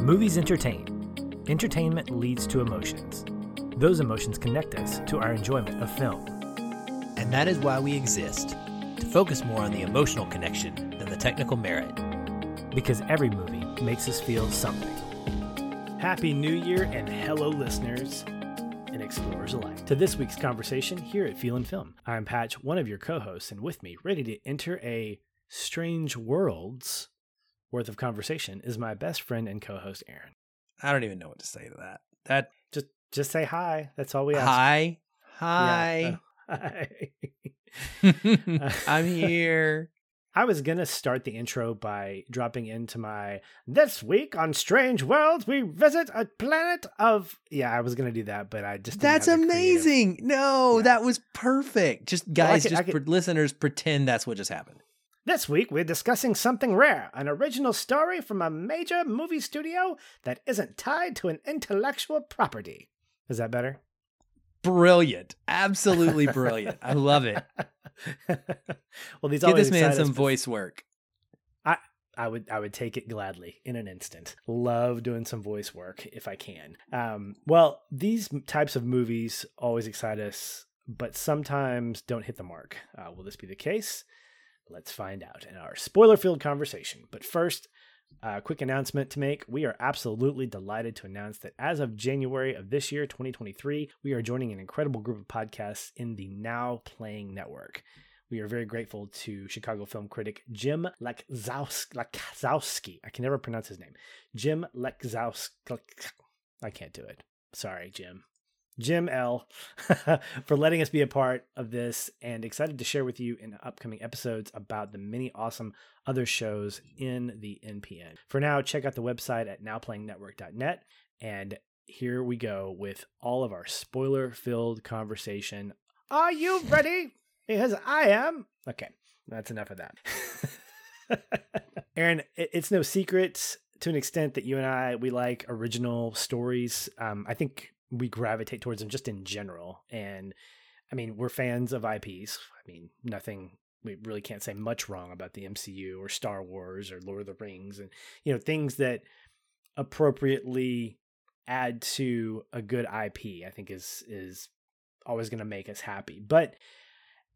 Movies entertain. Entertainment leads to emotions. Those emotions connect us to our enjoyment of film. And that is why we exist to focus more on the emotional connection than the technical merit. Because every movie makes us feel something. Happy New Year and hello, listeners and explorers alike, to this week's conversation here at Feel and Film. I'm Patch, one of your co hosts, and with me, ready to enter a strange worlds worth of conversation, is my best friend and co host, Aaron. I don't even know what to say to that. That Just just say hi. That's all we ask. hi, Yeah, hi. uh, hi. I'm here. I was gonna start the intro by dropping into my this week on Strange Worlds we visit a planet of yeah I was gonna do that but I just That's amazing. No, Yeah. that was perfect. Just Well, guys, could- just could- listeners, pretend that's what just happened. This week we're discussing something rare, an original story from a major movie studio that isn't tied to an intellectual property. Is that better? Brilliant. Absolutely brilliant. I love it. well, these Give this man some voice work. I I would I would take it gladly in an instant. Love doing some voice work if I can. Um, well, these types of movies always excite us, but sometimes don't hit the mark. Uh, will this be the case? Let's find out in our spoiler-filled conversation. But first, a quick announcement to make. We are absolutely delighted to announce that as of January of this year, 2023, we are joining an incredible group of podcasts in the Now Playing Network. We are very grateful to Chicago film critic Jim. Laczkowski. I can never pronounce his name. Jim Laczkowski. I can't do it. Sorry, Jim. Jim L. for letting us be a part of this and excited to share with you in upcoming episodes about the many awesome other shows in the NPN. For now, check out the website at nowplayingnetwork.net and here we go with all of our spoiler filled conversation. Are you ready? Because I am. Okay, that's enough of that. Aaron, it's no secret to an extent that you and I we like original stories. Um, I think we gravitate towards them just in general, and I mean we're fans of IPs. I mean nothing. We really can't say much wrong about the MCU or Star Wars or Lord of the Rings, and you know things that appropriately add to a good IP. I think is is always going to make us happy, but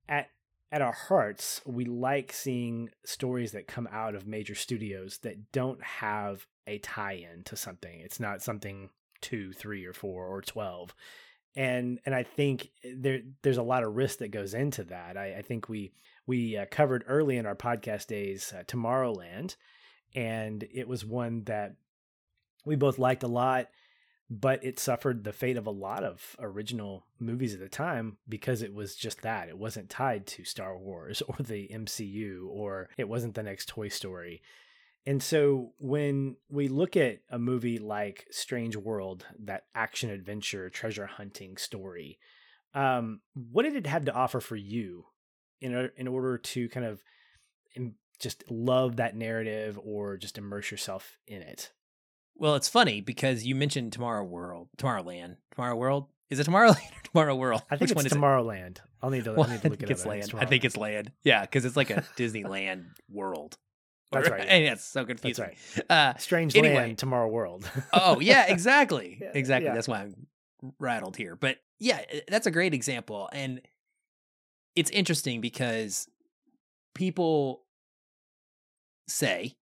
at at our hearts, we like seeing stories that come out of major studios that don't have a tie-in to something. It's not something two, three, or four, or twelve, and and I think there there's a lot of risk that goes into that. I, I think we we uh, covered early in our podcast days uh, Tomorrowland, and it was one that we both liked a lot but it suffered the fate of a lot of original movies at the time because it was just that. It wasn't tied to Star Wars or the MCU or it wasn't the next Toy Story. And so when we look at a movie like Strange World, that action adventure treasure hunting story, um, what did it have to offer for you in order, in order to kind of im- just love that narrative or just immerse yourself in it? Well, it's funny because you mentioned Tomorrow World, Tomorrowland, Tomorrow World. Is it Tomorrowland or Tomorrow World? I think Which it's is it? Tomorrowland. I'll need to, Well, I'll need to look think it it's land. I think it's land. Yeah, because it's like a Disneyland world. That's right. And it's so That's confusing. right. Uh, Strange Anyway. Land, Tomorrow World. oh yeah, exactly, Yeah, exactly. yeah. That's why I'm rattled here. But yeah, that's a great example, and it's interesting because people say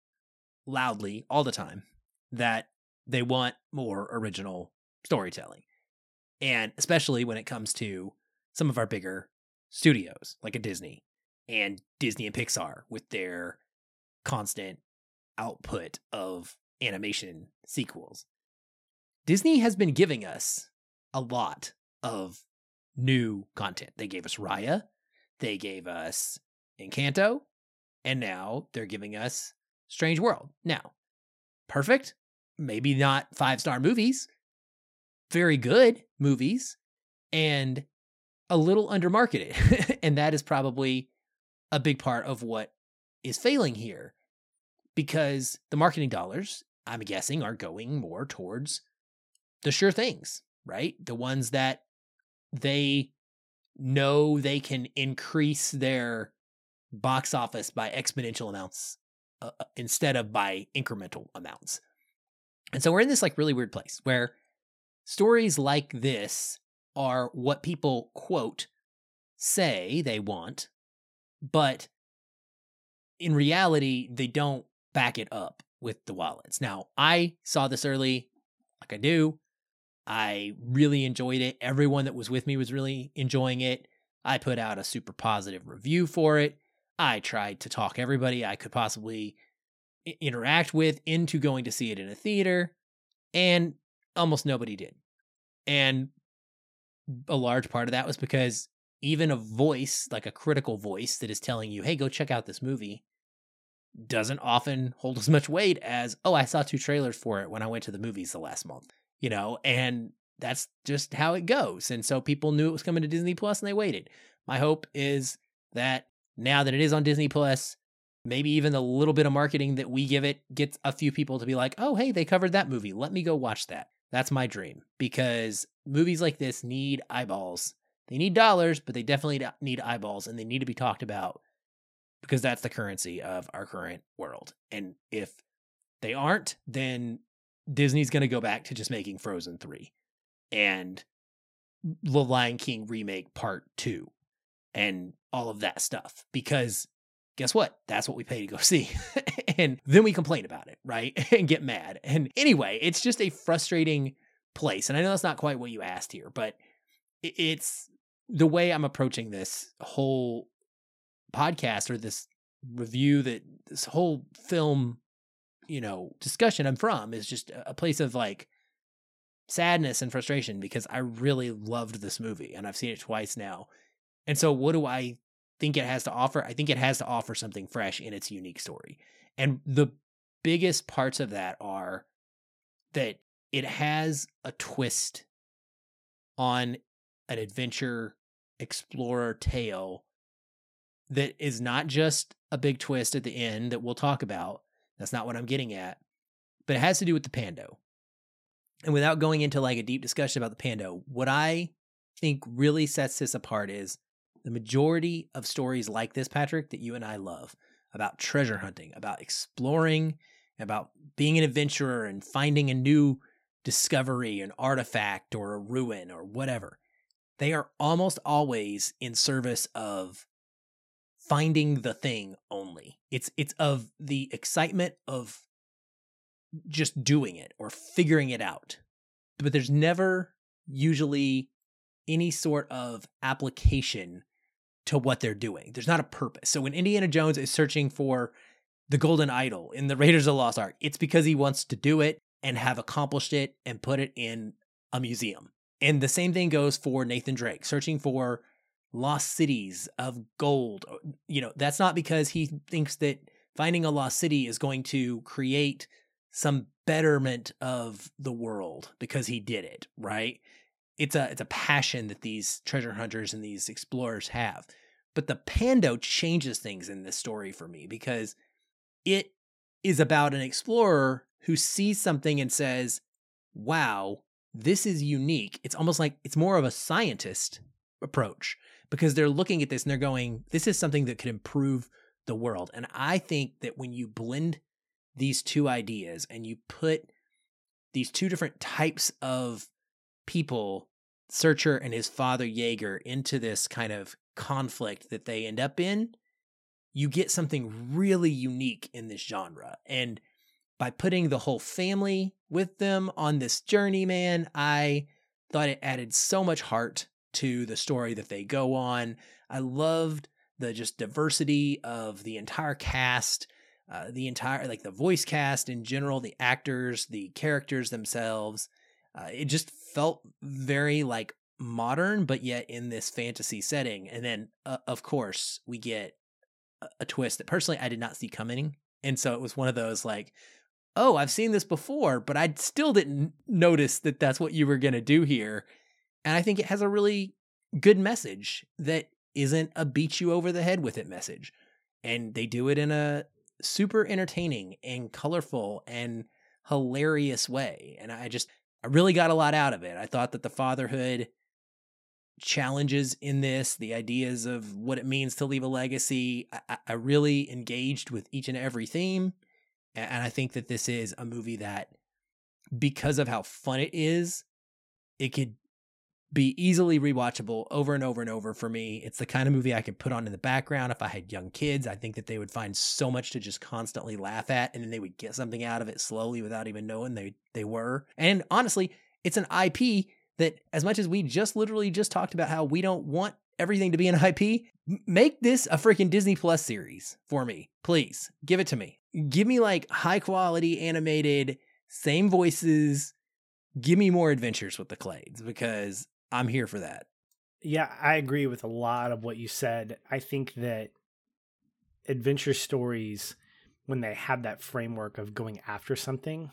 loudly all the time that they want more original storytelling, and especially when it comes to some of our bigger studios like a Disney and Disney and Pixar with their constant output of animation sequels. Disney has been giving us a lot of new content. They gave us Raya, they gave us Encanto, and now they're giving us Strange World. Now, perfect, maybe not five star movies, very good movies, and a little undermarketed. and that is probably a big part of what is failing here because the marketing dollars, I'm guessing, are going more towards the sure things, right? The ones that they know they can increase their box office by exponential amounts uh, uh, instead of by incremental amounts. And so we're in this like really weird place where stories like this are what people quote say they want, but in reality, they don't back it up with the wallets. Now, I saw this early, like I do. I really enjoyed it. Everyone that was with me was really enjoying it. I put out a super positive review for it. I tried to talk everybody I could possibly interact with into going to see it in a theater, and almost nobody did. And a large part of that was because even a voice, like a critical voice that is telling you, hey, go check out this movie, doesn't often hold as much weight as, oh, I saw two trailers for it when I went to the movies the last month, you know, and that's just how it goes. And so people knew it was coming to Disney Plus and they waited. My hope is that now that it is on Disney Plus, maybe even the little bit of marketing that we give it gets a few people to be like, oh, hey, they covered that movie. Let me go watch that. That's my dream because movies like this need eyeballs. They need dollars, but they definitely need eyeballs and they need to be talked about because that's the currency of our current world. And if they aren't, then Disney's going to go back to just making Frozen 3 and The Lion King remake part 2 and all of that stuff because guess what? That's what we pay to go see. and then we complain about it, right? and get mad. And anyway, it's just a frustrating place. And I know that's not quite what you asked here, but it's the way I'm approaching this whole podcast or this review that this whole film, you know, discussion I'm from is just a place of like sadness and frustration because I really loved this movie and I've seen it twice now. And so what do I think it has to offer? I think it has to offer something fresh in its unique story. And the biggest parts of that are that it has a twist on an adventure explorer tale that is not just a big twist at the end that we'll talk about. That's not what I'm getting at. But it has to do with the Pando. And without going into like a deep discussion about the Pando, what I think really sets this apart is the majority of stories like this, Patrick, that you and I love about treasure hunting, about exploring, about being an adventurer and finding a new discovery, an artifact or a ruin or whatever. They are almost always in service of finding the thing only. It's it's of the excitement of just doing it or figuring it out. But there's never usually any sort of application to what they're doing. There's not a purpose. So when Indiana Jones is searching for the golden idol in the Raiders of the Lost Ark, it's because he wants to do it and have accomplished it and put it in a museum. And the same thing goes for Nathan Drake, searching for lost cities of gold. Uh, you know, that's not because he thinks that finding a lost city is going to create some betterment of the world because he did it, right? It's a it's a passion that these treasure hunters and these explorers have. But the Pando changes things in this story for me because it is about an explorer who sees something and says, "Wow, this is unique." It's almost like it's more of a scientist approach because they're looking at this and they're going, this is something that could improve the world. And I think that when you blend these two ideas and you put these two different types of people, Searcher and his father Jaeger, into this kind of conflict that they end up in, you get something really unique in this genre. And by putting the whole family with them on this journey, man, I thought it added so much heart to the story that they go on. I loved the just diversity of the entire cast, uh, the entire like the voice cast in general, the actors, the characters themselves. Uh, it just felt very like modern, but yet in this fantasy setting. And then, uh, of course, we get a, a twist that personally I did not see coming, and so it was one of those like, oh, I've seen this before, but I still didn't notice that that's what you were gonna do here. And I think it has a really good message that isn't a beat you over the head with it message. And they do it in a super entertaining and colorful and hilarious way. And I just, I really got a lot out of it. I thought that the fatherhood challenges in this, the ideas of what it means to leave a legacy, I, I really engaged with each and every theme. And I think that this is a movie that because of how fun it is, it could be easily rewatchable over and over and over for me. It's the kind of movie I could put on in the background if I had young kids. I think that they would find so much to just constantly laugh at and then they would get something out of it slowly without even knowing they they were. And honestly, it's an IP that as much as we just literally just talked about how we don't want everything to be an IP, make this a freaking Disney Plus series for me. Please, give it to me. Give me like high quality animated, same voices. Give me more adventures with the Clades because I'm here for that. Yeah, I agree with a lot of what you said. I think that adventure stories, when they have that framework of going after something,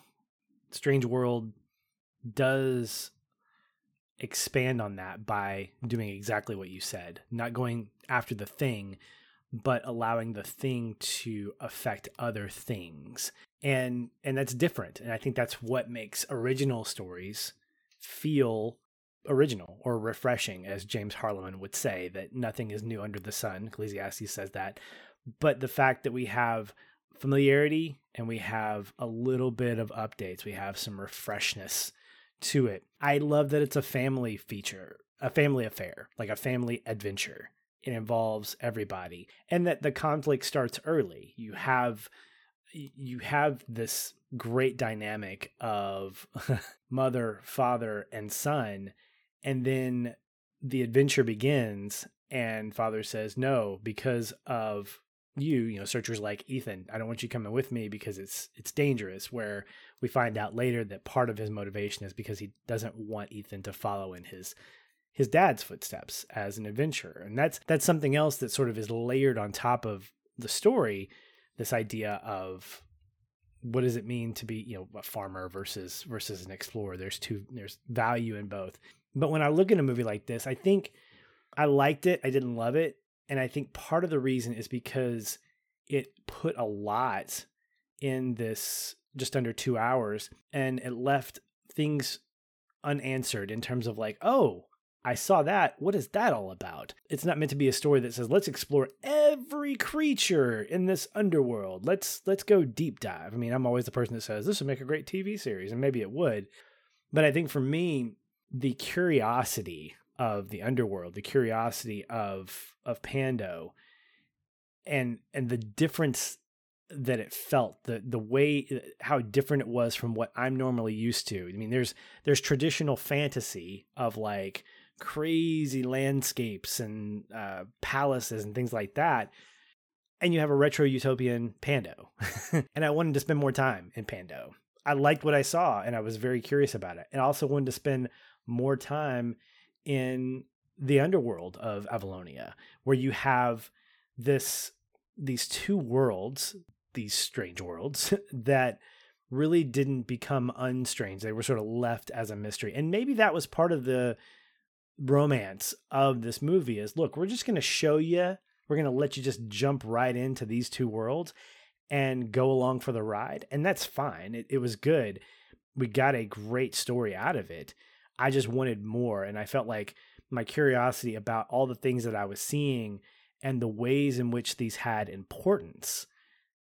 Strange World does expand on that by doing exactly what you said, not going after the thing, but allowing the thing to affect other things. And and that's different. And I think that's what makes original stories feel original or refreshing, as James Harleman would say, that nothing is new under the sun. Ecclesiastes says that. But the fact that we have familiarity and we have a little bit of updates, we have some refreshness to it. I love that it's a family feature, a family affair, like a family adventure. It involves everybody and that the conflict starts early. You have you have this great dynamic of mother, father, and son and then the adventure begins and father says no because of you you know searchers like ethan i don't want you coming with me because it's it's dangerous where we find out later that part of his motivation is because he doesn't want ethan to follow in his his dad's footsteps as an adventurer and that's that's something else that sort of is layered on top of the story this idea of what does it mean to be you know a farmer versus versus an explorer. There's two there's value in both but when I look at a movie like this, I think I liked it. I didn't love it. And I think part of the reason is because it put a lot in this just under two hours and it left things unanswered in terms of like, oh, I saw that. What is that all about? It's not meant to be a story that says let's explore every creature in this underworld. Let's let's go deep dive. I mean, I'm always the person that says this would make a great TV series, and maybe it would. But I think for me, the curiosity of the underworld, the curiosity of of Pando, and and the difference that it felt, the the way how different it was from what I'm normally used to. I mean, there's there's traditional fantasy of like crazy landscapes and uh, palaces and things like that. And you have a retro utopian Pando. and I wanted to spend more time in Pando. I liked what I saw and I was very curious about it. And I also wanted to spend more time in the underworld of Avalonia, where you have this these two worlds, these strange worlds that really didn't become unstrange. They were sort of left as a mystery. And maybe that was part of the romance of this movie is look, we're just going to show you, we're going to let you just jump right into these two worlds and go along for the ride. And that's fine. It, it was good. We got a great story out of it. I just wanted more. And I felt like my curiosity about all the things that I was seeing and the ways in which these had importance,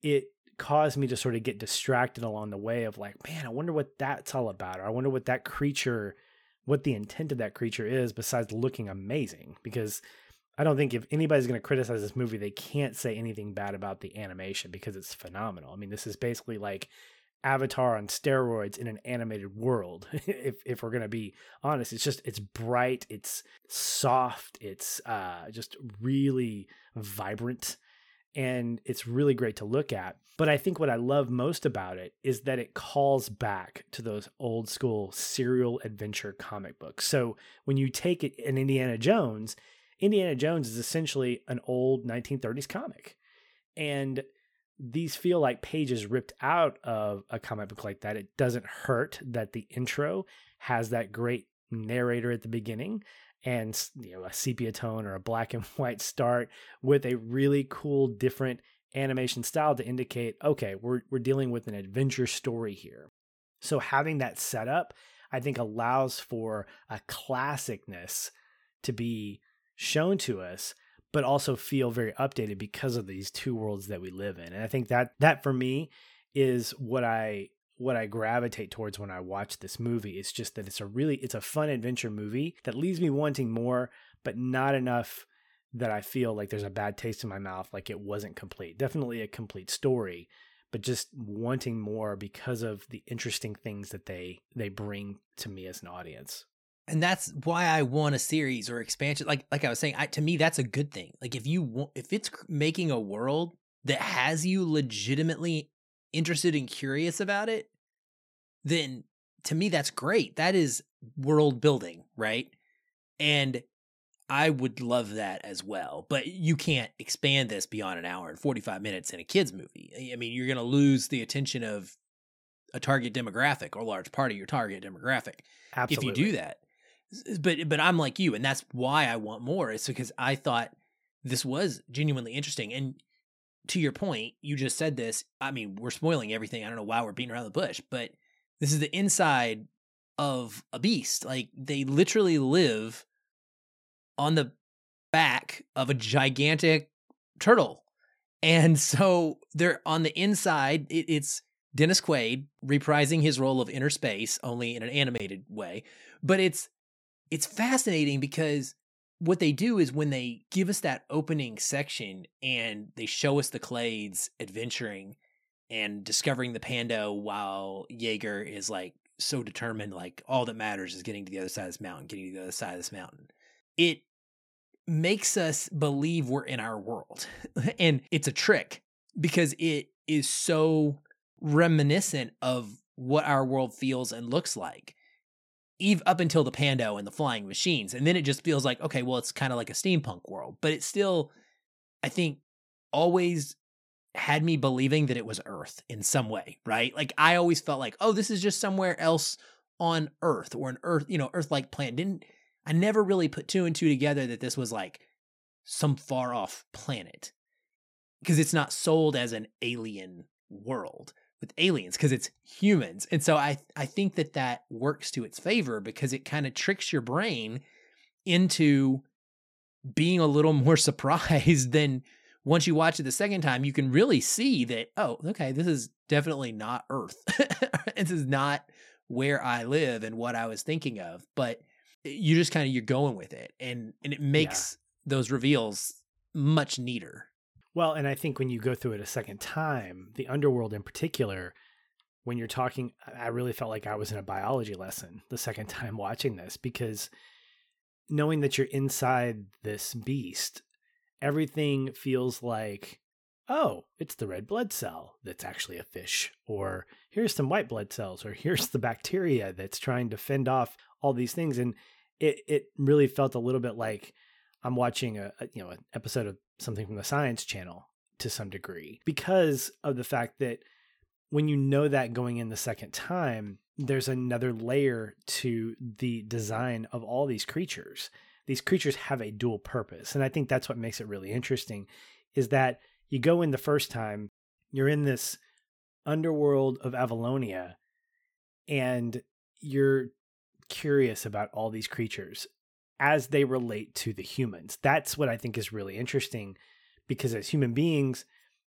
it caused me to sort of get distracted along the way of like, man, I wonder what that's all about. Or I wonder what that creature, what the intent of that creature is besides looking amazing. Because I don't think if anybody's going to criticize this movie, they can't say anything bad about the animation because it's phenomenal. I mean, this is basically like Avatar on steroids in an animated world. if if we're gonna be honest, it's just it's bright, it's soft, it's uh, just really vibrant, and it's really great to look at. But I think what I love most about it is that it calls back to those old school serial adventure comic books. So when you take it in Indiana Jones, Indiana Jones is essentially an old 1930s comic, and these feel like pages ripped out of a comic book like that. It doesn't hurt that the intro has that great narrator at the beginning and you know a sepia tone or a black and white start with a really cool different animation style to indicate okay we're we're dealing with an adventure story here so having that setup i think allows for a classicness to be shown to us but also feel very updated because of these two worlds that we live in. And I think that that for me is what I what I gravitate towards when I watch this movie. It's just that it's a really it's a fun adventure movie that leaves me wanting more, but not enough that I feel like there's a bad taste in my mouth, like it wasn't complete. Definitely a complete story, but just wanting more because of the interesting things that they they bring to me as an audience. And that's why I want a series or expansion. Like like I was saying, I, to me that's a good thing. Like if you want, if it's making a world that has you legitimately interested and curious about it, then to me that's great. That is world building, right? And I would love that as well. But you can't expand this beyond an hour and 45 minutes in a kids movie. I mean, you're going to lose the attention of a target demographic or a large part of your target demographic Absolutely. if you do that. But but I'm like you and that's why I want more. It's because I thought this was genuinely interesting and to your point, you just said this. I mean, we're spoiling everything. I don't know why we're beating around the bush, but this is the inside of a beast. Like they literally live on the back of a gigantic turtle. And so they're on the inside. It, it's Dennis Quaid reprising his role of Innerspace, only in an animated way. But it's it's fascinating because what they do is when they give us that opening section and they show us the Clades adventuring and discovering the Pando while Jaeger is like so determined, like all that matters is getting to the other side of this mountain, getting to the other side of this mountain. It makes us believe we're in our world. and it's a trick because it is so reminiscent of what our world feels and looks like. Eve up until the Pando and the flying machines. And then it just feels like, okay, well, it's kind of like a steampunk world. But it still, I think, always had me believing that it was Earth in some way, right? Like I always felt like, oh, this is just somewhere else on Earth or an Earth, you know, Earth like planet. Didn't I never really put two and two together that this was like some far off planet because it's not sold as an alien world with aliens because it's humans. And so I I think that that works to its favor because it kind of tricks your brain into being a little more surprised than once you watch it the second time you can really see that oh okay this is definitely not earth this is not where i live and what i was thinking of but you just kind of you're going with it and and it makes yeah. those reveals much neater well, and I think when you go through it a second time, the underworld in particular, when you're talking, I really felt like I was in a biology lesson the second time watching this because knowing that you're inside this beast, everything feels like, oh, it's the red blood cell that's actually a fish, or here's some white blood cells, or here's the bacteria that's trying to fend off all these things. And it, it really felt a little bit like I'm watching a, a you know an episode of something from the Science Channel to some degree because of the fact that when you know that going in the second time, there's another layer to the design of all these creatures. These creatures have a dual purpose. And I think that's what makes it really interesting is that you go in the first time, you're in this underworld of Avalonia, and you're curious about all these creatures as they relate to the humans. That's what I think is really interesting because as human beings,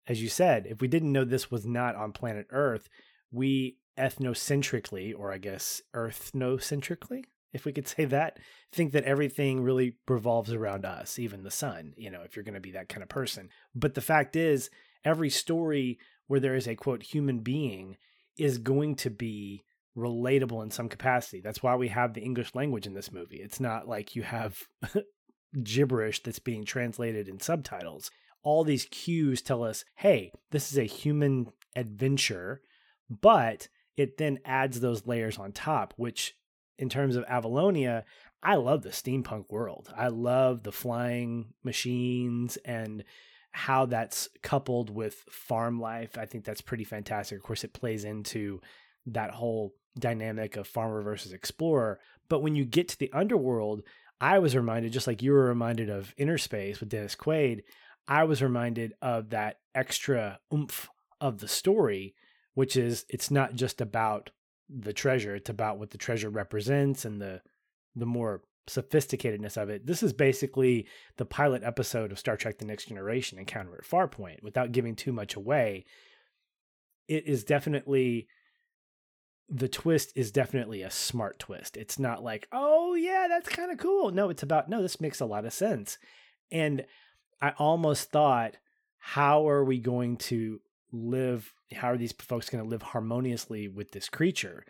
as you said, if we didn't know this was not on planet Earth, we ethnocentrically, or I guess earthnocentrically, if we could say that, think that everything really revolves around us, even the sun, you know, if you're going to be that kind of person. But the fact is, every story where there is a quote human being is going to be relatable in some capacity. That's why we have the English language in this movie. It's not like you have gibberish that's being translated in subtitles. All these cues tell us, hey, this is a human adventure, but it then adds those layers on top, which in terms of Avalonia, I love the steampunk world. I love the flying machines and how that's coupled with farm life. I think that's pretty fantastic. Of course, it plays into that whole dynamic of farmer versus explorer. But when you get to the underworld, I was reminded, just like you were reminded of Innerspace with Dennis Quaid, I was reminded of that extra oomph of the story, which is it's not just about the treasure, it's about what the treasure represents and the the more sophisticatedness of it. This is basically the pilot episode of Star Trek The Next Generation Encounter at Farpoint without giving too much away. It is definitely the twist is definitely a smart twist. It's not like, oh, yeah, that's kind of cool. No, it's about, no, this makes a lot of sense. And I almost thought, how are we going to live? How are these folks going to live harmoniously with this creature?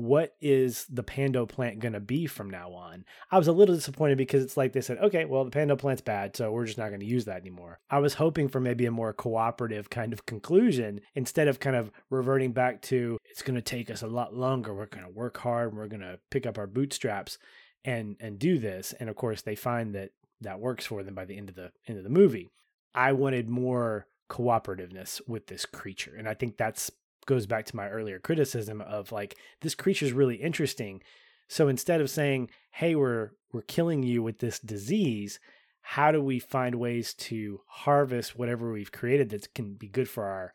What is the pando plant going to be from now on? I was a little disappointed because it's like they said, okay, well, the pando plant's bad, so we're just not going to use that anymore. I was hoping for maybe a more cooperative kind of conclusion instead of kind of reverting back to it's going to take us a lot longer. We're going to work hard. We're going to pick up our bootstraps and and do this. And of course, they find that that works for them by the end of the end of the movie. I wanted more cooperativeness with this creature, and I think that's goes back to my earlier criticism of like this creature is really interesting. So instead of saying, "Hey, we're we're killing you with this disease," how do we find ways to harvest whatever we've created that can be good for our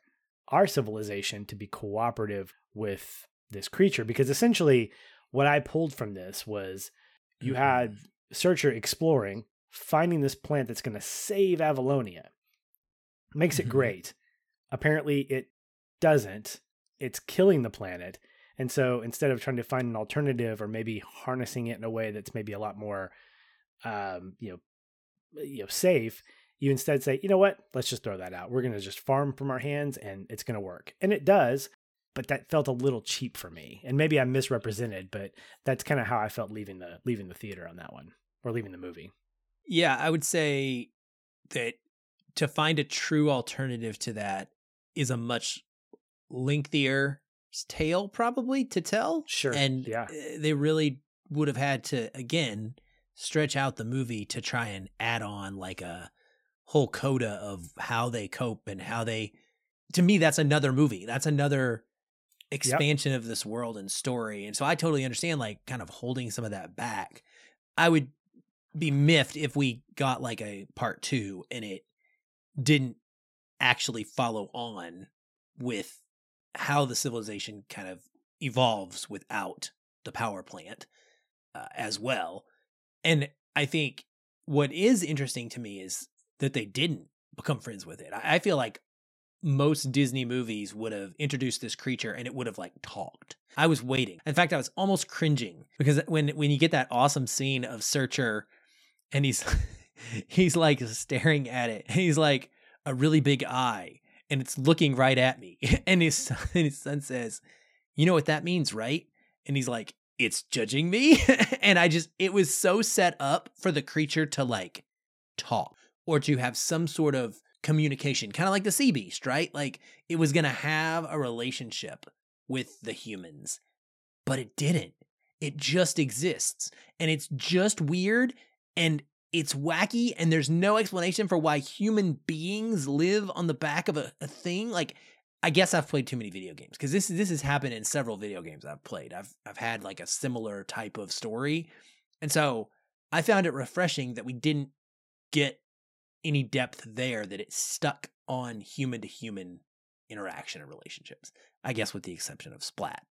our civilization to be cooperative with this creature? Because essentially, what I pulled from this was you mm-hmm. had Searcher exploring, finding this plant that's going to save Avalonia. Makes mm-hmm. it great. Apparently, it doesn't, it's killing the planet. And so instead of trying to find an alternative or maybe harnessing it in a way that's maybe a lot more, um, you know, you know, safe, you instead say, you know what, let's just throw that out. We're going to just farm from our hands and it's going to work. And it does, but that felt a little cheap for me. And maybe I'm misrepresented, but that's kind of how I felt leaving the leaving the theater on that one or leaving the movie. Yeah, I would say that to find a true alternative to that is a much lengthier tale probably to tell. Sure. And yeah. Eh, they really would have had to again stretch out the movie to try and add on like a whole coda of how they cope and how they to me that's another movie. That's another expansion yep. of this world and story. And so I totally understand like kind of holding some of that back. I would be miffed if we got like a part 2 and it didn't actually follow on with how the civilization kind of evolves without the power plant uh, as well. And I think what is interesting to me is that they didn't become friends with it. I, I feel like most Disney movies would have introduced this creature and it would have like talked. I was waiting. In fact, I was almost cringing because when when you get that awesome scene of Searcher and he's he's like staring at it. He's like a really big eye and it's looking right at me. And his son, and his son says, "You know what that means, right?" And he's like, "It's judging me." and I just it was so set up for the creature to like talk or to have some sort of communication, kind of like the sea beast, right? Like it was going to have a relationship with the humans. But it didn't. It just exists. And it's just weird and it's wacky and there's no explanation for why human beings live on the back of a, a thing. Like, I guess I've played too many video games because this this has happened in several video games I've played. I've I've had like a similar type of story, and so I found it refreshing that we didn't get any depth there. That it stuck on human to human interaction and relationships. I guess with the exception of Splat,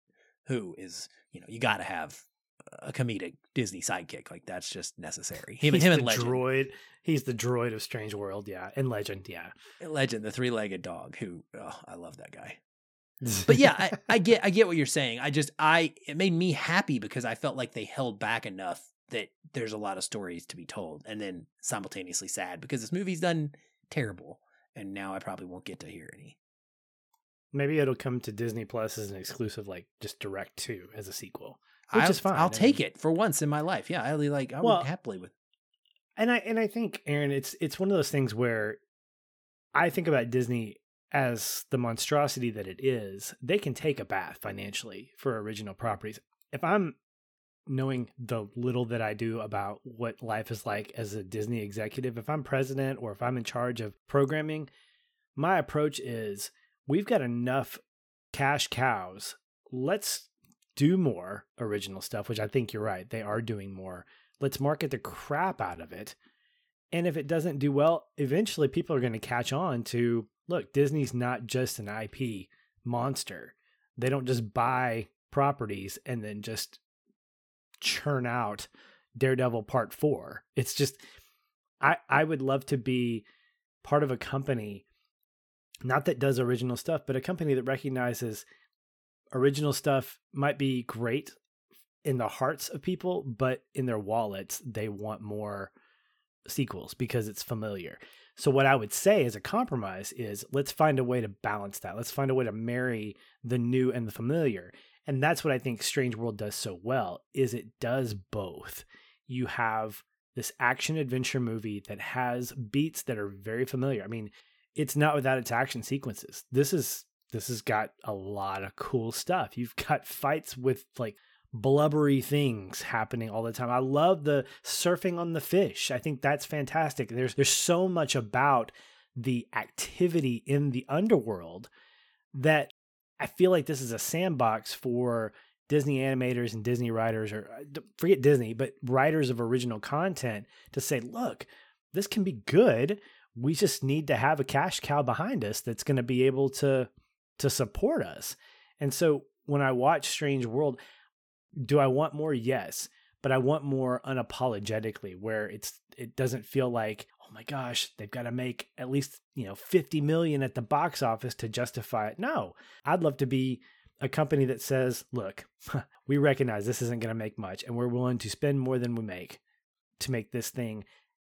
who is you know you got to have a comedic Disney sidekick. Like that's just necessary. Him, him and Legend. Droid. He's the droid of Strange World, yeah, and Legend, yeah. Legend, the three-legged dog. Who oh, I love that guy. but yeah, I, I get I get what you're saying. I just I it made me happy because I felt like they held back enough that there's a lot of stories to be told, and then simultaneously sad because this movie's done terrible, and now I probably won't get to hear any. Maybe it'll come to Disney Plus as an exclusive, like just direct to as a sequel which I'll, is fine. I'll take it for once in my life. Yeah, I like. I well, would happily with. And I and I think Aaron, it's it's one of those things where I think about Disney as the monstrosity that it is. They can take a bath financially for original properties. If I'm knowing the little that I do about what life is like as a Disney executive, if I'm president or if I'm in charge of programming, my approach is we've got enough cash cows. Let's do more original stuff, which I think you're right. They are doing more. Let's market the crap out of it. And if it doesn't do well, eventually people are going to catch on to look, Disney's not just an IP monster. They don't just buy properties and then just churn out Daredevil Part 4. It's just I I would love to be part of a company not that does original stuff, but a company that recognizes original stuff might be great in the hearts of people, but in their wallets, they want more sequels because it's familiar. So, what I would say as a compromise is let's find a way to balance that. Let's find a way to marry the new and the familiar. And that's what I think Strange World does so well is it does both. You have this action adventure movie that has beats that are very familiar. I mean, it's not without its action sequences. This is this has got a lot of cool stuff. You've got fights with like blubbery things happening all the time. I love the surfing on the fish. I think that's fantastic. There's there's so much about the activity in the underworld that I feel like this is a sandbox for Disney animators and Disney writers, or uh, forget Disney, but writers of original content to say, look, this can be good. We just need to have a cash cow behind us that's going to be able to to support us. And so when I watch Strange World, do I want more? Yes, but I want more unapologetically, where it's it doesn't feel like oh my gosh they've got to make at least you know 50 million at the box office to justify it. No, I'd love to be a company that says, look, we recognize this isn't going to make much, and we're willing to spend more than we make to make this thing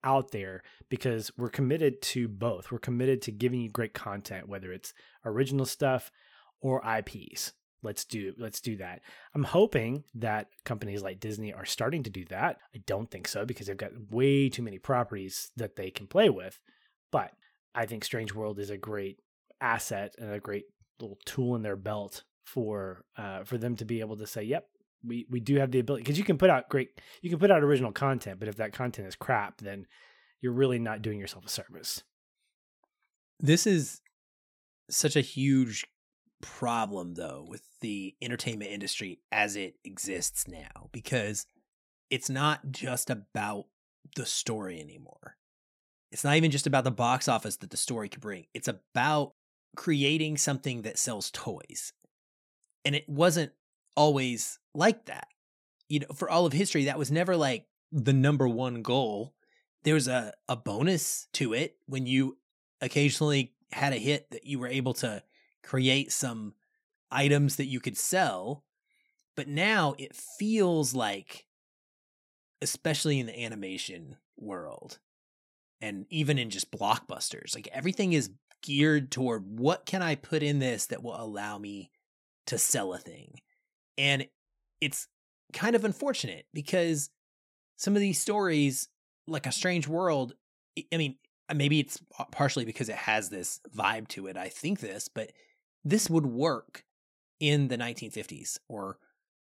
out there because we're committed to both. We're committed to giving you great content, whether it's original stuff or IPs let's do let's do that. I'm hoping that companies like Disney are starting to do that. I don't think so because they've got way too many properties that they can play with. But I think Strange World is a great asset and a great little tool in their belt for uh, for them to be able to say, "Yep, we we do have the ability." Because you can put out great, you can put out original content, but if that content is crap, then you're really not doing yourself a service. This is such a huge problem though with the entertainment industry as it exists now because it's not just about the story anymore. It's not even just about the box office that the story could bring. It's about creating something that sells toys. And it wasn't always like that. You know, for all of history, that was never like the number one goal. There was a, a bonus to it when you occasionally had a hit that you were able to create some items that you could sell. But now it feels like, especially in the animation world and even in just blockbusters, like everything is geared toward what can I put in this that will allow me to sell a thing. And it's kind of unfortunate because some of these stories, like A Strange World, I mean, uh, maybe it's partially because it has this vibe to it. I think this, but this would work in the 1950s or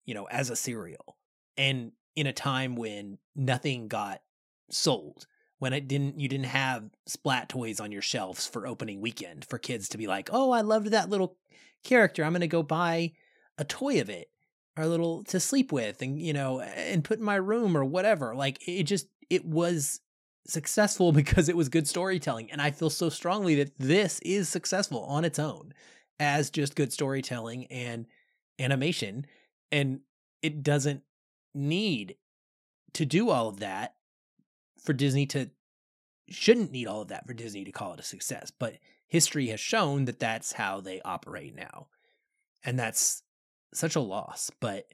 you know as a serial and in a time when nothing got sold when it didn't you didn't have splat toys on your shelves for opening weekend for kids to be like oh i loved that little character i'm going to go buy a toy of it or a little to sleep with and you know and put in my room or whatever like it just it was successful because it was good storytelling and i feel so strongly that this is successful on its own as just good storytelling and animation. And it doesn't need to do all of that for Disney to, shouldn't need all of that for Disney to call it a success. But history has shown that that's how they operate now. And that's such a loss. But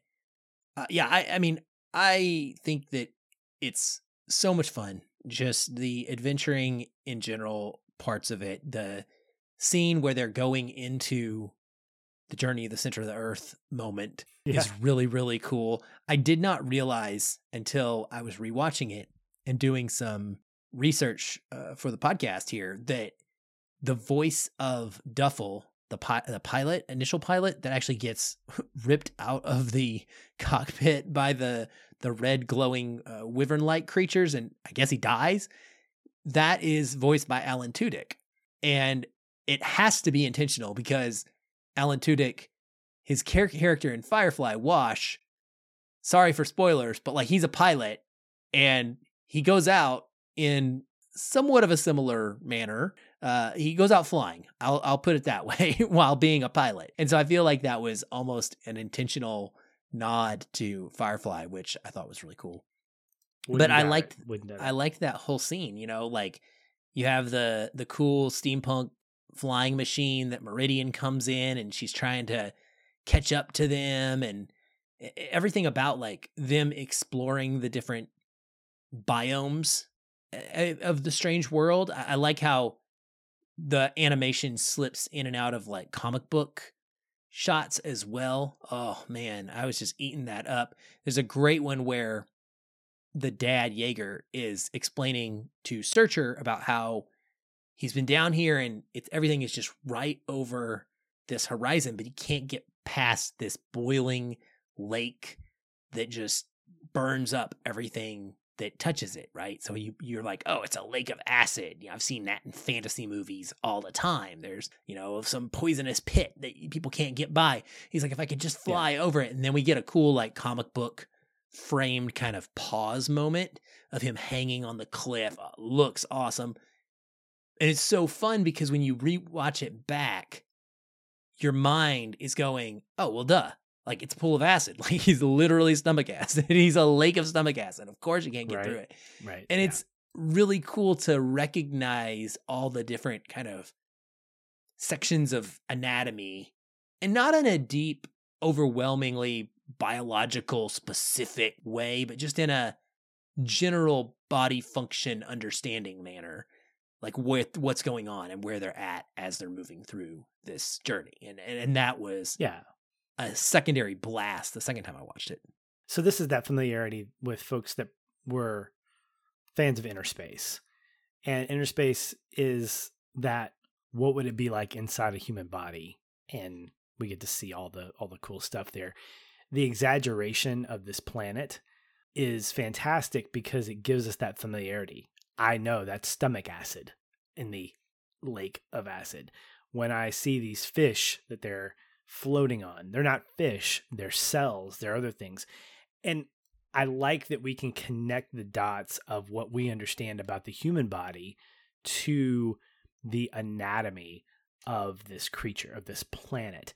uh, yeah, I, I mean, I think that it's so much fun. Just the adventuring in general parts of it, the scene where they're going into the journey of the center of the earth moment yeah. is really really cool. I did not realize until I was rewatching it and doing some research uh, for the podcast here that the voice of Duffle, the pi- the pilot, initial pilot that actually gets ripped out of the cockpit by the the red glowing uh, wyvern like creatures and I guess he dies. That is voiced by Alan Tudyk. And it has to be intentional because Alan Tudyk, his char- character in Firefly, Wash, sorry for spoilers, but like he's a pilot and he goes out in somewhat of a similar manner. Uh, he goes out flying. I'll I'll put it that way while being a pilot. And so I feel like that was almost an intentional nod to Firefly, which I thought was really cool. Wouldn't but I liked I liked that whole scene, you know, like you have the the cool steampunk flying machine that Meridian comes in and she's trying to catch up to them and everything about like them exploring the different biomes of the strange world. I, like how the animation slips in and out of like comic book shots as well. Oh man, I was just eating that up. There's a great one where the dad Jaeger is explaining to Searcher about how he's been down here and it's everything is just right over this horizon, but he can't get past this boiling lake that just burns up everything that touches it, right? So you you're like, oh, it's a lake of acid. You know, I've seen that in fantasy movies all the time. There's you know some poisonous pit that people can't get by. He's like, if I could just fly yeah. over it, and then we get a cool like comic book framed kind of pause moment of him hanging on the cliff. Uh, looks awesome, and it's so fun because when you rewatch it back, your mind is going, oh well, duh. Like it's a pool of acid. Like he's literally stomach acid. he's a lake of stomach acid. Of course you can't get right. through it. Right. And yeah. it's really cool to recognize all the different kind of sections of anatomy and not in a deep, overwhelmingly biological specific way, but just in a general body function understanding manner like with what's going on and where they're at as they're moving through this journey and and, and that was yeah a secondary blast the second time I watched it. So this is that familiarity with folks that were fans of Innerspace. And Innerspace is that what would it be like inside a human body? And we get to see all the all the cool stuff there. The exaggeration of this planet is fantastic because it gives us that familiarity. I know that's stomach acid in the lake of acid. When I see these fish that they're floating on. They're not fish, they're cells, they're other things. And I like that we can connect the dots of what we understand about the human body to the anatomy of this creature, of this planet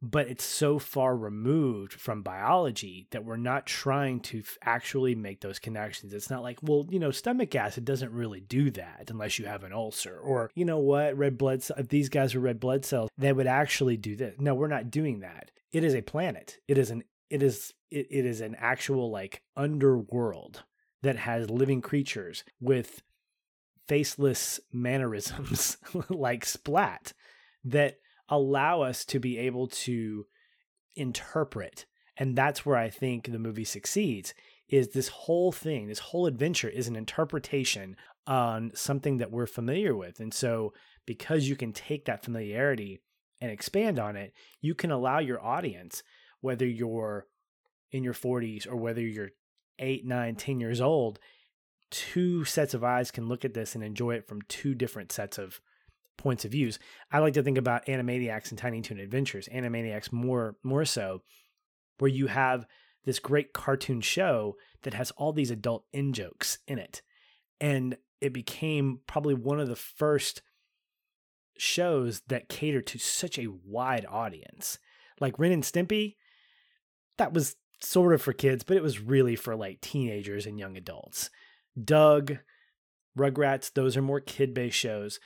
but it's so far removed from biology that we're not trying to actually make those connections. It's not like, well, you know, stomach acid doesn't really do that unless you have an ulcer, or you know what, red blood. If these guys were red blood cells, they would actually do this. No, we're not doing that. It is a planet. It is an. It is. It, it is an actual like underworld that has living creatures with faceless mannerisms like Splat that allow us to be able to interpret. And that's where I think the movie succeeds is this whole thing, this whole adventure is an interpretation on something that we're familiar with. And so because you can take that familiarity and expand on it, you can allow your audience, whether you're in your 40s or whether you're eight, nine, 10 years old, two sets of eyes can look at this and enjoy it from two different sets of points of views. I like to think about Animaniacs and Tiny Toon Adventures, Animaniacs more more so, where you have this great cartoon show that has all these adult in jokes in it. And it became probably one of the first shows that catered to such a wide audience. Like Ren and Stimpy, that was sort of for kids, but it was really for like teenagers and young adults. Doug, Rugrats, those are more kid based shows.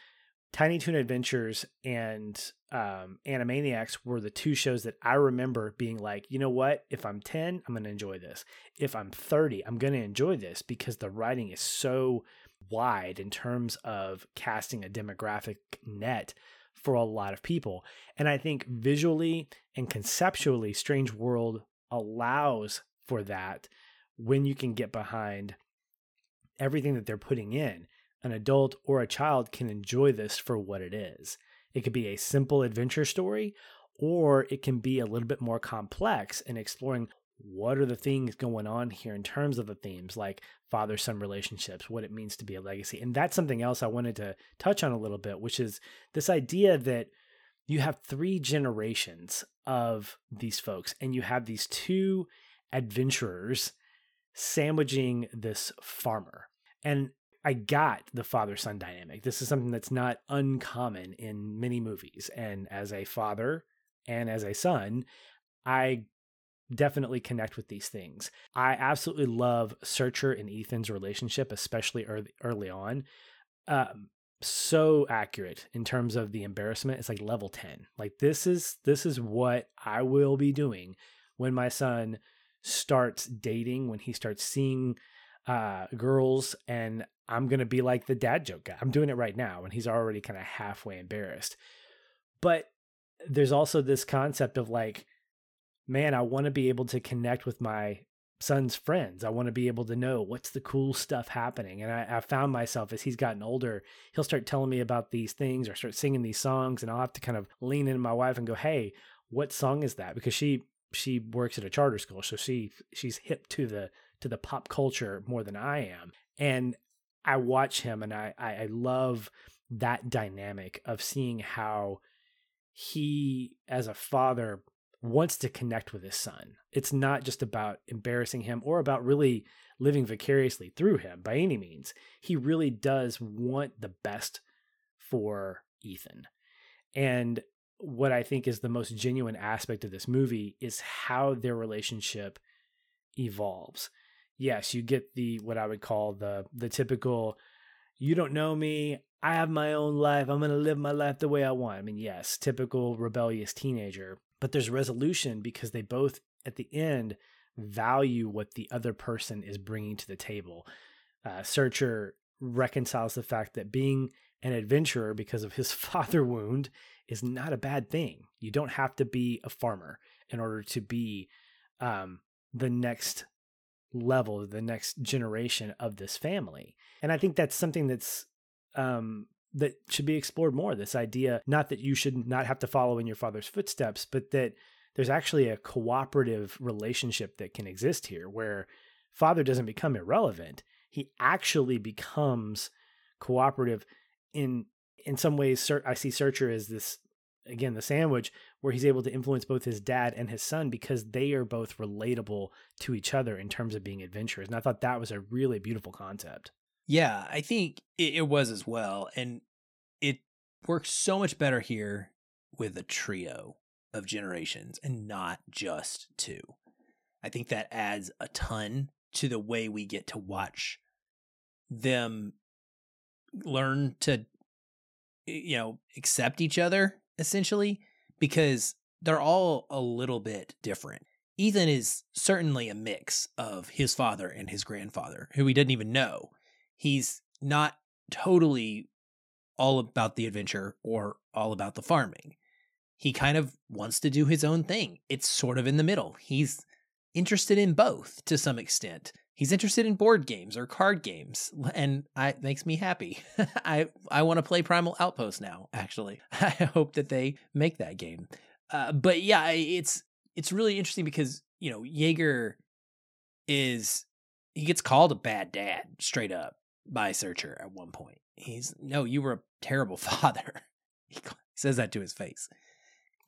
Tiny Toon Adventures and um, Animaniacs were the two shows that I remember being like, you know what? If I'm 10, I'm going to enjoy this. If I'm 30, I'm going to enjoy this because the writing is so wide in terms of casting a demographic net for a lot of people. And I think visually and conceptually, Strange World allows for that when you can get behind everything that they're putting in an adult or a child can enjoy this for what it is. It could be a simple adventure story, or it can be a little bit more complex in exploring what are the things going on here in terms of the themes like father son relationships, what it means to be a legacy. And that's something else I wanted to touch on a little bit, which is this idea that you have three generations of these folks, and you have these two adventurers sandwiching this farmer. And I got the father son dynamic. This is something that's not uncommon in many movies. And as a father and as a son, I definitely connect with these things. I absolutely love Searcher and Ethan's relationship, especially early, early on. Um, so accurate in terms of the embarrassment. It's like level 10. Like this is this is what I will be doing when my son starts dating, when he starts seeing uh girls and I'm going to be like the dad joke guy. I'm doing it right now and he's already kind of halfway embarrassed. But there's also this concept of like man, I want to be able to connect with my son's friends. I want to be able to know what's the cool stuff happening. And I, I found myself as he's gotten older, he'll start telling me about these things or start singing these songs, and I'll have to kind of lean into my wife and go, "Hey, what song is that?" Because she she works at a charter school, so she she's hip to the to the pop culture more than I am. And I watch him, and I I, love that dynamic of seeing how he as a father wants to connect with his son. It's not just about embarrassing him or about really living vicariously through him by any means. He really does want the best for Ethan. And what I think is the most genuine aspect of this movie is how their relationship evolves. Yes, you get the what I would call the the typical you don't know me, I have my own life, I'm going to live my life the way I want. I mean, yes, typical rebellious teenager, but there's resolution because they both at the end value what the other person is bringing to the table. Uh, Searcher reconciles the fact that being an adventurer because of his father wound is not a bad thing. You don't have to be a farmer in order to be um, the next level, the next generation of this family. And I think that's something that's um, that should be explored more. This idea, not that you should not have to follow in your father's footsteps, but that there's actually a cooperative relationship that can exist here where father doesn't become irrelevant. He actually becomes cooperative in in some ways I see Searcher as this again the sandwich where he's able to influence both his dad and his son because they are both relatable to each other in terms of being adventurers. And I thought that was a really beautiful concept. Yeah, I think it, it was as well. And it works so much better here with a trio of generations and not just two. I think that adds a ton to the way we get to watch them learn to you know accept each other essentially because they're all a little bit different. Ethan is certainly a mix of his father and his grandfather, who he didn't even know. He's not totally all about the adventure or all about the farming. He kind of wants to do his own thing. It's sort of in the middle. He's interested in both to some extent. He's interested in board games or card games, and it makes me happy. I I want to play Primal Outpost now. Actually, I hope that they make that game. Uh, but yeah, it's it's really interesting because you know Jaeger is he gets called a bad dad straight up by Searcher at one point. He's no, you were a terrible father. he says that to his face.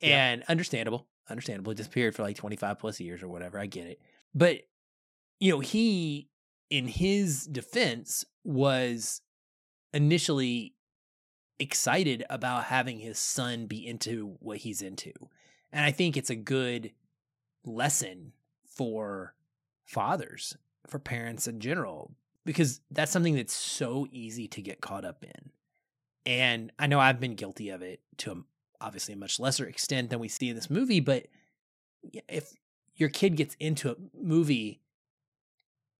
Yeah. And understandable, understandable. He disappeared for like 25 plus years or whatever. I get it. But, you know, he, in his defense, was initially excited about having his son be into what he's into. And I think it's a good lesson for fathers, for parents in general, because that's something that's so easy to get caught up in. And I know I've been guilty of it to obviously a much lesser extent than we see in this movie, but if your kid gets into a movie,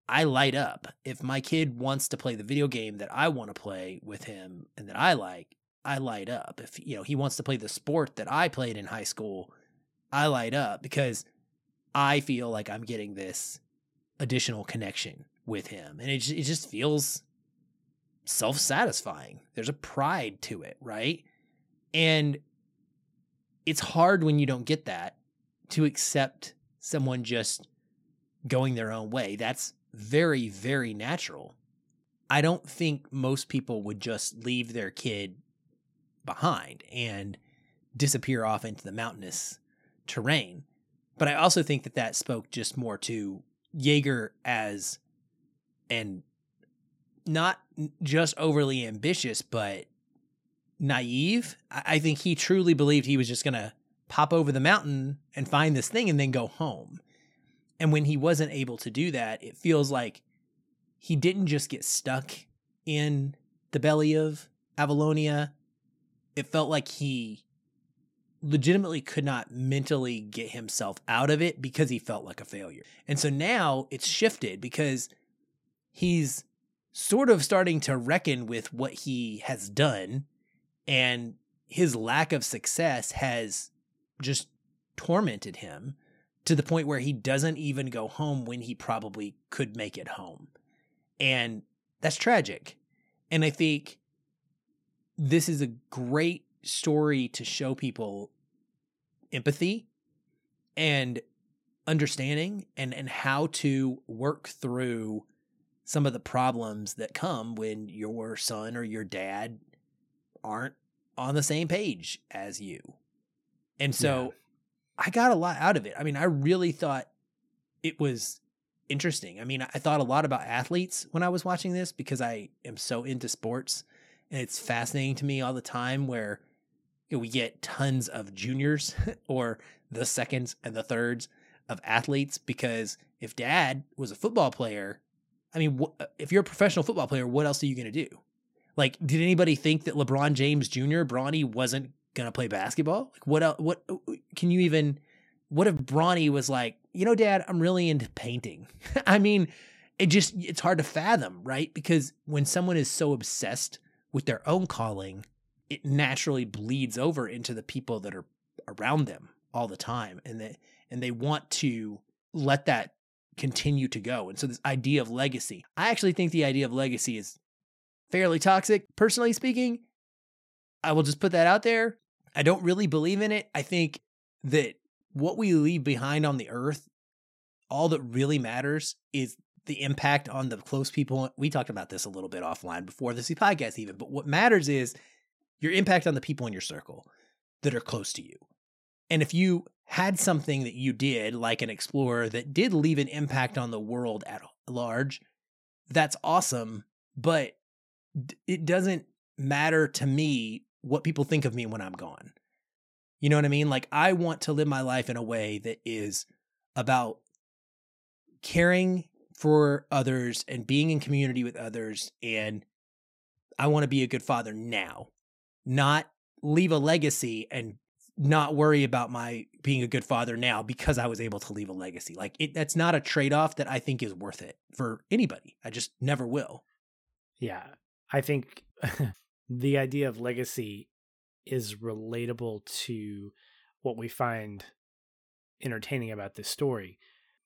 I light up. If my kid wants to play the video game that I want to play with him and that I like, I light up. If you know he wants to play the sport that I played in high school, I light up because I feel like I'm getting this additional connection with him. And it, it just feels self satisfying. There's a pride to it, right? And it's hard when you don't get that to accept someone just going their own way. That's very, very natural. I don't think most people would just leave their kid behind and disappear off into the mountainous terrain. But I also think that that spoke just more to Jaeger as and not just overly ambitious, but naive. I think he truly believed he was just going to pop over the mountain and find this thing and then go home. And when he wasn't able to do that, it feels like he didn't just get stuck in the belly of Avalonia, it felt like he legitimately could not mentally get himself out of it because he felt like a failure. And so now it's shifted because he's sort of starting to reckon with what he has done and his lack of success has just tormented him to the point where he doesn't even go home when he probably could make it home. And that's tragic. And I think this is a great story to show people empathy and understanding and and how to work through some of the problems that come when your son or your dad aren't on the same page as you. And so. I got a lot out of it. I mean, I really thought it was interesting. I mean, I thought a lot about athletes when I was watching this because I am so into sports and it's fascinating to me all the time where you know, we get tons of juniors or the seconds and the thirds of athletes because if dad was a football player, I mean, wh- uh, if you're a professional football player, what else are you going to do? Like, did anybody think that LeBron James Jr. Bronny wasn't to play basketball? Like, what else? What uh, can you even? What if Bronny was like, you know, Dad, I'm really into painting. I mean, it just it's hard to fathom, right? Because when someone is so obsessed with their own calling, it naturally bleeds over into the people that are around them all the time and they and they want to let that continue to go. And so this idea of legacy. I actually think the idea of legacy is fairly toxic personally speaking. I will just put that out there. I don't really believe in it. I think that what we leave behind on the earth all that really matters is the impact on the close people. We talked about this a little bit offline before this podcast, even, but what matters is your impact on the people in your circle that are close to you. And if you had something that you did, like an explorer, that did leave an impact on the world at large, that's awesome. But it doesn't matter to me what people think of me when I'm gone. You know what I mean? Like, I want to live my life in a way that is about caring for others and being in community with others. And I want to be a good father now, not leave a legacy and not worry about my being a good father now because I was able to leave a legacy. Like it, that's not a trade off that I think is worth it for anybody. I just never will. Yeah. I think the idea of legacy is relatable to what we find entertaining about this story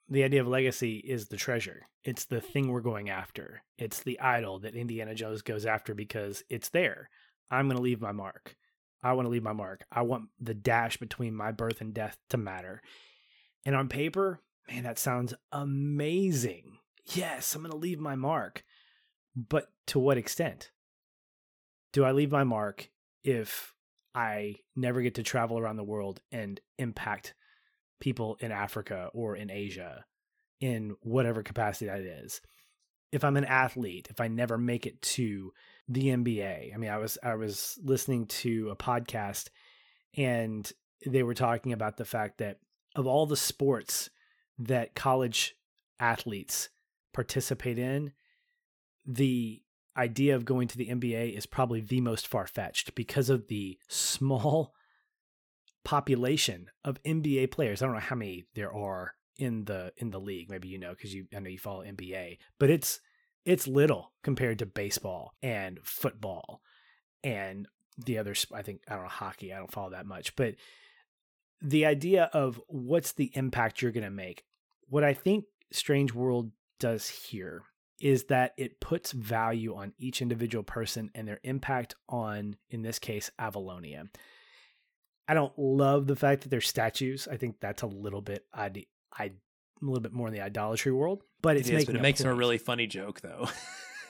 the idea of legacy is the treasure. It's the thing we're going after. It's the idol that Indiana Jones goes after because it's there. I'm going to leave my mark. I want to leave my mark. I want the dash between my birth and death to matter. And on paper, man, that sounds amazing. Yes, I'm going to leave my mark. But to what extent? Do I leave my mark if I never get to travel around the world and impact people in Africa or in Asia in whatever capacity that is. If I'm an athlete, if I never make it to the NBA, I mean, I was I was listening to a podcast and they were talking about the fact that of all the sports that college athletes participate in, the idea of going to the NBA is probably the most far fetched because of the small population of NBA players. I don't know how many there are in the in the league. Maybe you know because you I know you follow NBA, but it's it's little compared to baseball and football and the other. I think I don't know hockey. I don't follow that much, but the idea of what's the impact you're going to make. What I think Strange World does here is that it puts value on each individual person and their impact on, in this case, Avalonia. I don't love the fact that they're statues. I think that's a little bit I I a little bit more in the idolatry world, but it's it is, but it makes point. a really funny joke though.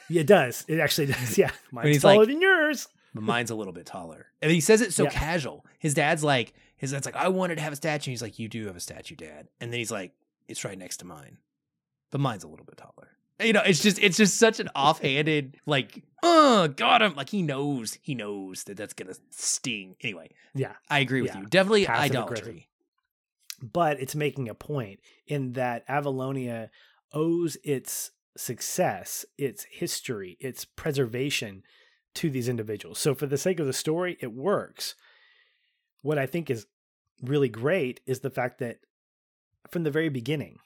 yeah, it does. It actually does. Yeah, mine's taller like, than yours. But mine's a little bit taller. And he says it so yeah. casual. His dad's like, his dad's like, I wanted to have a statue. He's like, you do have a statue, dad. And then he's like, it's right next to mine, but mine's a little bit taller you know it's just it's just such an offhanded like oh got him like he knows he knows that that's gonna sting anyway yeah i agree with yeah. you definitely Passive idolatry aggressive. but it's making a point in that avalonia owes its success its history its preservation to these individuals. So for the sake of the story, it works. What I think is really great is the fact that from the very beginning,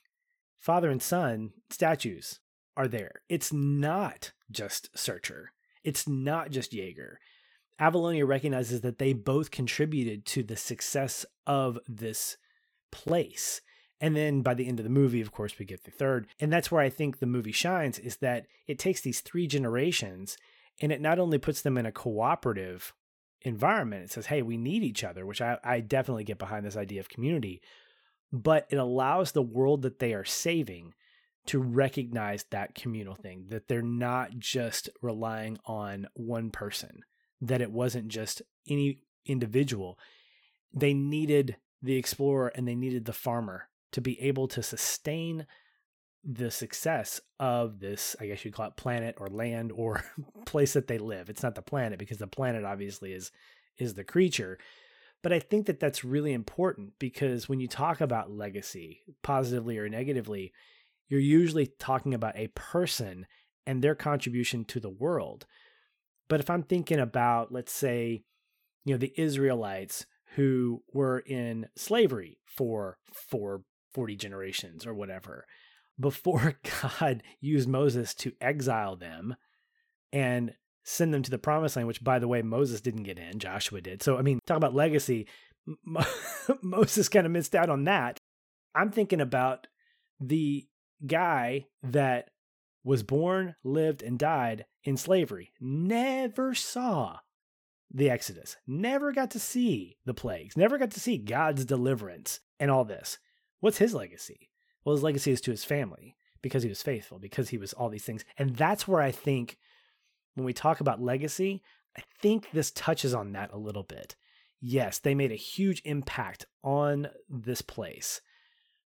father and son statues are there. It's not just Searcher. It's not just Jaeger. Avalonia recognizes that they both contributed to the success of this place. And then by the end of the movie, of course, we get the third. And that's where I think the movie shines is that it takes these three generations and it not only puts them in a cooperative environment, it says, hey, we need each other, which I, I definitely get behind this idea of community, but it allows the world that they are saving to recognize that communal thing, that they're not just relying on one person, that it wasn't just any individual. They needed the explorer and they needed the farmer to be able to sustain the success of this, I guess you'd call it planet or land or place that they live. It's not the planet because the planet obviously is is the creature. But I think that that's really important because when you talk about legacy, positively or negatively, you're usually talking about a person and their contribution to the world. But if I'm thinking about, let's say, you know, the Israelites who were in slavery for for 40 generations or whatever, before God used Moses to exile them and send them to the promised land, which by the way, Moses didn't get in, Joshua did. So, I mean, talk about legacy. Moses kind of missed out on that. I'm thinking about the guy that was born, lived, and died in slavery, never saw the Exodus, never got to see the plagues, never got to see God's deliverance and all this. What's his legacy? Well, his legacy is to his family because he was faithful, because he was all these things. And that's where I think when we talk about legacy, I think this touches on that a little bit. Yes, they made a huge impact on this place,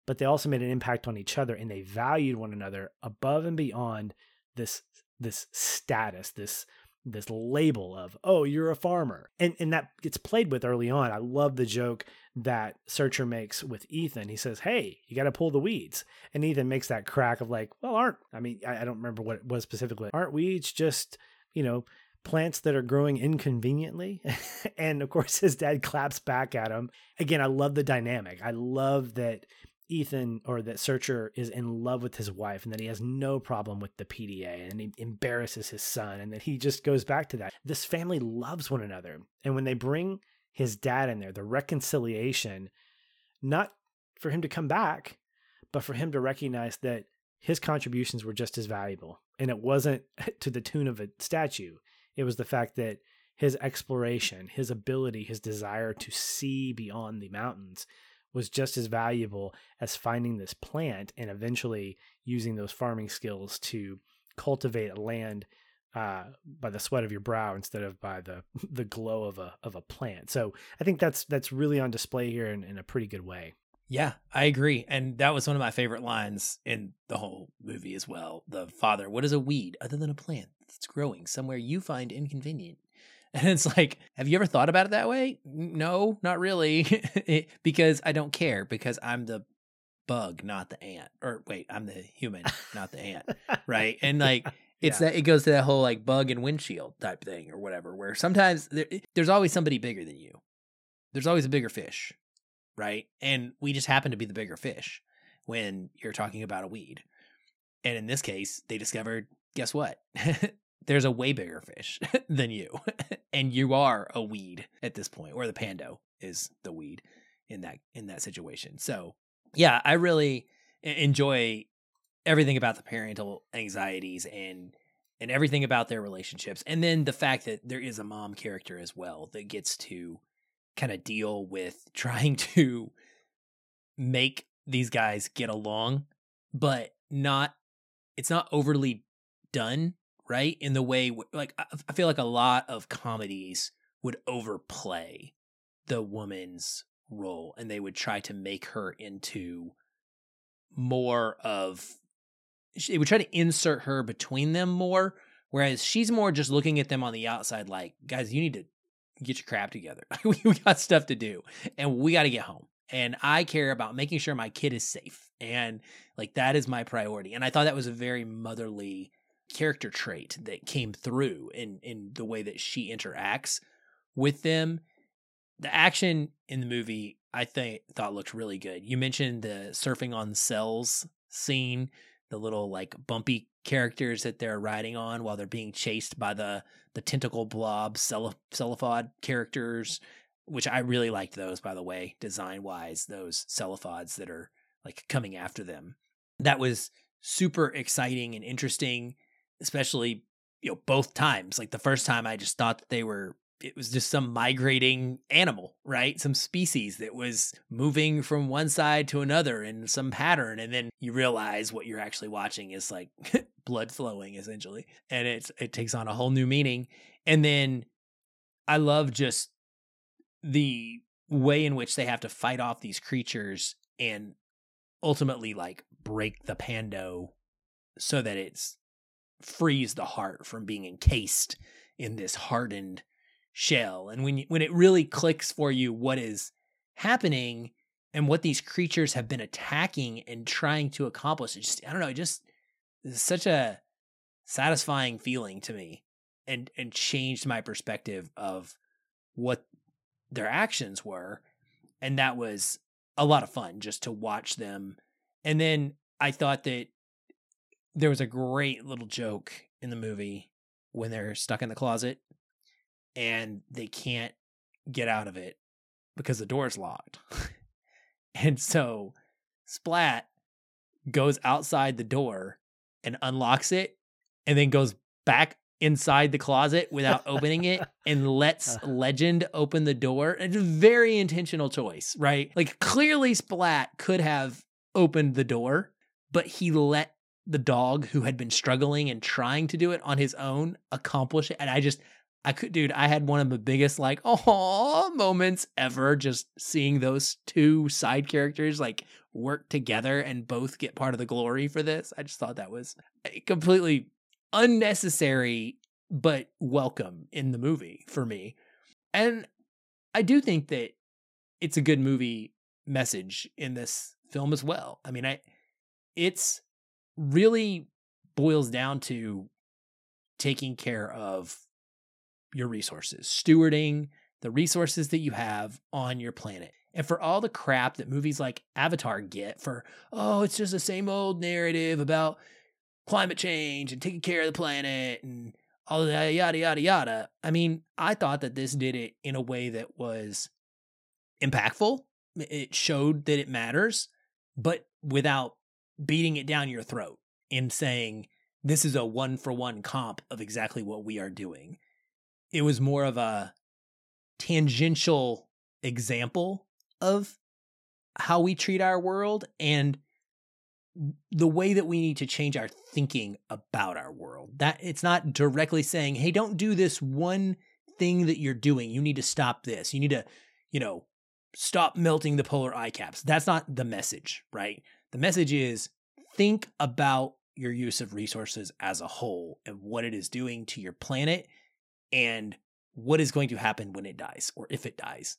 but they also made an impact on each other and they valued one another above and beyond this this status, this this label of oh you're a farmer. And and that gets played with early on. I love the joke that searcher makes with ethan. He says hey you got to pull the weeds. And ethan makes that crack of like well aren't i mean I, I don't remember what it was specifically aren't weeds just you know plants that are growing inconveniently? And of course his dad claps back at him. Again i love the dynamic. I love that Ethan or that Searcher is in love with his wife and that he has no problem with the PDA and he embarrasses his son and that he just goes back to that. This family loves one another. And when they bring his dad in there, the reconciliation, not for him to come back, but for him to recognize that his contributions were just as valuable. And it wasn't to the tune of a statue, it was the fact that his exploration, his ability, his desire to see beyond the mountains was just as valuable as finding this plant and eventually using those farming skills to cultivate land uh, by the sweat of your brow instead of by the the glow of a of a plant. So I think that's that's really on display here in, in a pretty good way. Yeah, I agree. And that was one of my favorite lines in the whole movie as well. The father, what is a weed other than a plant that's growing somewhere you find inconvenient? And it's like, have you ever thought about it that way? No, not really. because I don't care because I'm the bug, not the ant. Or wait, I'm the human, not the ant. Right. And like, it's yeah. that it goes to that whole like bug and windshield type thing or whatever, where sometimes there, there's always somebody bigger than you. There's always a bigger fish. Right. And we just happen to be the bigger fish when you're talking about a weed. And in this case, they discovered guess what? There's a way bigger fish than you and you are a weed at this point or the pando is the weed in that in that situation. So yeah i really enjoy everything about the parental anxieties and and everything about their relationships and then the fact that there is a mom character as well that gets to kind of deal with trying to make these guys get along but not it's not overly done right? In the way, like, I feel like a lot of comedies would overplay the woman's role and they would try to make her into more of, they would try to insert her between them more. Whereas she's more just looking at them on the outside, like, guys, you need to get your crap together. we got stuff to do and we got to get home. And I care about making sure my kid is safe. And like, that is my priority. And I thought that was a very motherly character trait that came through in in the way that she interacts with them. The action in the movie I think thought looked really good. You mentioned the surfing on cells scene, the little like bumpy characters that they're riding on while they're being chased by the the tentacle blob cephalopod characters, which I really liked those by the way, design wise, those cephalopods that are like coming after them. That was super exciting and interesting, especially you know both times. Like the first time I just thought that they were it was just some migrating animal, right? Some species that was moving from one side to another in some pattern. And then you realize what you're actually watching is like blood flowing essentially. And it's it takes on a whole new meaning. And then I love just the way in which they have to fight off these creatures and ultimately like break the pando so that it's frees the heart from being encased in this hardened shell. And when you, when it really clicks for you what is happening and what these creatures have been attacking and trying to accomplish it just i don't know it just is such a satisfying feeling to me and and changed my perspective of what their actions were. And that was a lot of fun just to watch them. And then i thought that there was a great little joke in the movie when they're stuck in the closet and they can't get out of it because the door's locked. and so Splat goes outside the door and unlocks it and then goes back inside the closet without opening it and lets uh-huh. Legend open the door. It's a very intentional choice, right? Like clearly Splat could have opened the door, but he let the dog who had been struggling and trying to do it on his own accomplish it. And I just I could, dude, I had one of the biggest like oh moments ever just seeing those two side characters like work together and both get part of the glory for this. I just thought that was completely unnecessary but welcome in the movie for me. And I do think that it's a good movie message in this film as well. I mean, I it's really boils down to taking care of your resources, stewarding the resources that you have on your planet. And for all the crap that movies like Avatar get for, oh, it's just the same old narrative about climate change and taking care of the planet and all that, yada, yada, yada. I mean, I thought that this did it in a way that was impactful. It showed that it matters, but without beating it down your throat and saying, this is a one for one comp of exactly what we are doing it was more of a tangential example of how we treat our world and the way that we need to change our thinking about our world. That it's not directly saying, "Hey, don't do this one thing that you're doing. You need to stop this. You need to, you know, stop melting the polar ice caps." That's not the message, right? The message is think about your use of resources as a whole and what it is doing to your planet and what is going to happen when it dies or if it dies.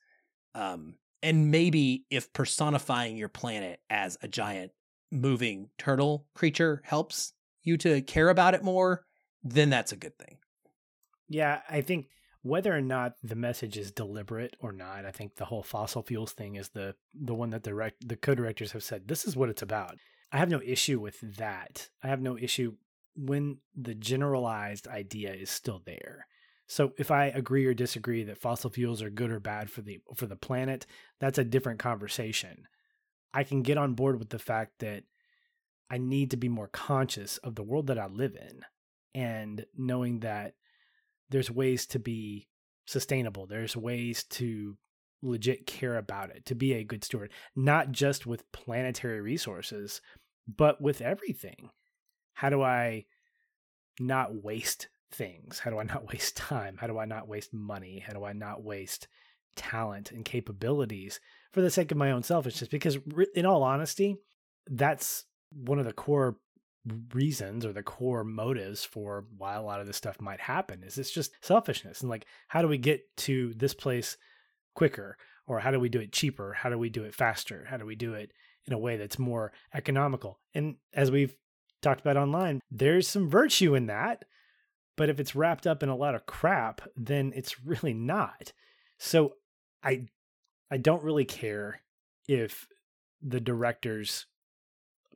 Um, and maybe if personifying your planet as a giant moving turtle creature helps you to care about it more, then that's a good thing. Yeah, I think whether or not the message is deliberate or not, I think the whole fossil fuels thing is the the one that the rec- the co-directors have said this is what it's about. I have no issue with that. I have no issue when the generalized idea is still there. So if I agree or disagree that fossil fuels are good or bad for the for the planet, that's a different conversation. I can get on board with the fact that I need to be more conscious of the world that I live in and knowing that there's ways to be sustainable. There's ways to legit care about it, to be a good steward, not just with planetary resources, but with everything. How do I not waste things? How do I not waste time? How do I not waste money? How do I not waste talent and capabilities for the sake of my own selfishness? Because, in all honesty, that's one of the core reasons or the core motives for why a lot of this stuff might happen is it's just selfishness. And like how do we get to this place quicker? Or how do we do it cheaper? How do we do it faster? How do we do it in a way that's more economical? And as we've talked about online, there's some virtue in that. But if it's wrapped up in a lot of crap, then it's really not. So I I don't really care if the director's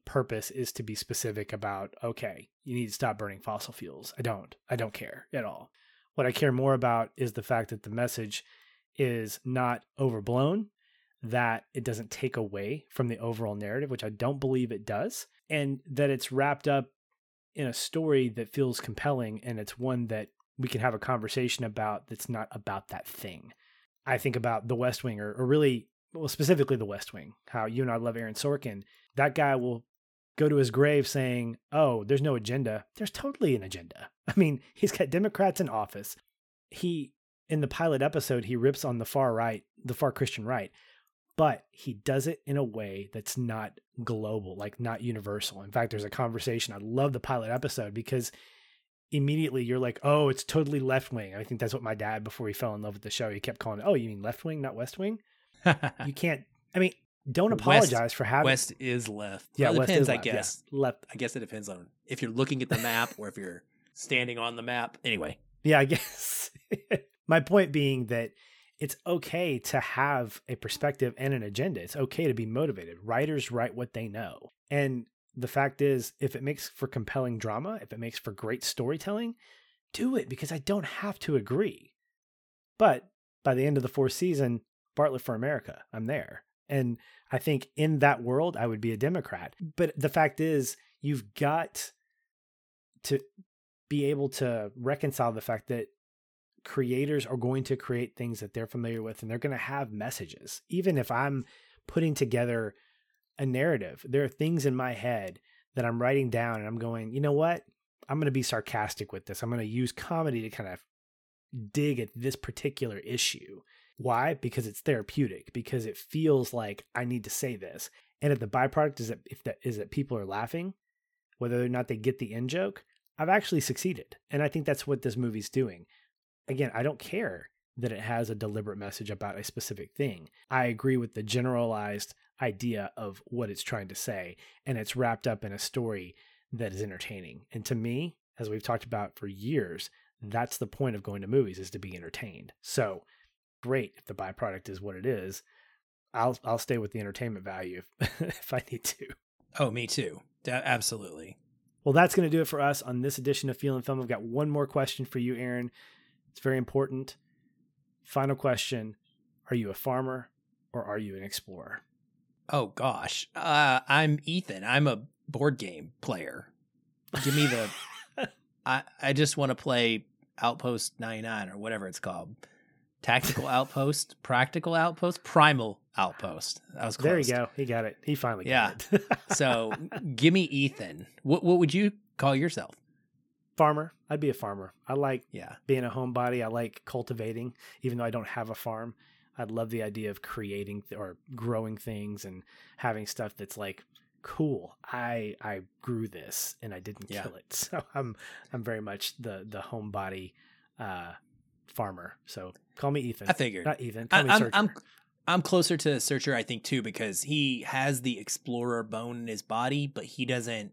purpose is to be specific about okay, you need to stop burning fossil fuels. I don't. I don't care at all. What I care more about is the fact that the message is not overblown, that it doesn't take away from the overall narrative, which I don't believe it does, and that it's wrapped up in a story that feels compelling and it's one that we can have a conversation about that's not about that thing. I think about The West Wing, or, or really, well, specifically The West Wing, how you and I love Aaron Sorkin. That guy will go to his grave saying, Oh, there's no agenda. There's totally an agenda. I mean, he's got Democrats in office. He, in the pilot episode, he rips on the far right, the far Christian right, but he does it in a way that's not global, like not universal. In fact, there's a conversation. I love the pilot episode because immediately you're like, oh, it's totally left wing. I think that's what my dad, before he fell in love with the show, he kept calling it, oh, you mean left wing, not west wing? you can't, I mean, don't apologize West, for having West is left. Yeah, well, depends, is I left, yeah. guess. left. I guess it depends on if you're looking at the map or if you're standing on the map. Anyway, Yeah, I guess. My point being that it's okay to have a perspective and an agenda. It's okay to be motivated. Writers write what they know. And the fact is, if it makes for compelling drama, if it makes for great storytelling, do it because I don't have to agree. But by the end of the fourth season, Bartlet for America, I'm there. And I think in that world, I would be a Democrat. But the fact is, you've got to be able to reconcile the fact that creators are going to create things that they're familiar with and they're going to have messages. Even if I'm putting together a narrative, there are things in my head that I'm writing down and I'm going, you know what? I'm going to be sarcastic with this. I'm going to use comedy to kind of dig at this particular issue. Why? Because it's therapeutic, because it feels like I need to say this. And if the byproduct is that if that is that people are laughing, whether or not they get the in joke, I've actually succeeded. And I think that's what this movie's doing. Again, I don't care that it has a deliberate message about a specific thing. I agree with the generalized idea of what it's trying to say, and it's wrapped up in a story that is entertaining. And to me, as we've talked about for years, that's the point of going to movies is to be entertained. So, great if the byproduct is what it is. I'll I'll stay with the entertainment value if, if I need to. oh, me too. Absolutely. Well, that's going to do it for us on this edition of Feeling Film. I've got one more question for you, Aaron. It's very important. Final question Are you a farmer or are you an explorer? Oh gosh, uh, I'm Ethan. I'm a board game player. Give me the. I I just want to play Outpost 99 or whatever it's called. Tactical Outpost, Practical Outpost, Primal Outpost. That was close. There you go. He got it. He finally Yeah. got it. Yeah. So give me Ethan. What what would you call yourself? farmer. I'd be a farmer. I like Yeah. being a homebody. I like cultivating, even though I don't have a farm. I love the idea of creating th- or growing things and having stuff that's like cool. I I grew this and I didn't Yeah. kill it, so I'm I'm very much the the homebody uh, farmer. So call me Ethan. I figured. Not Ethan. Call I, me I'm, Searcher. I'm I'm closer to Searcher, I think, too, because he has the explorer bone in his body, but he doesn't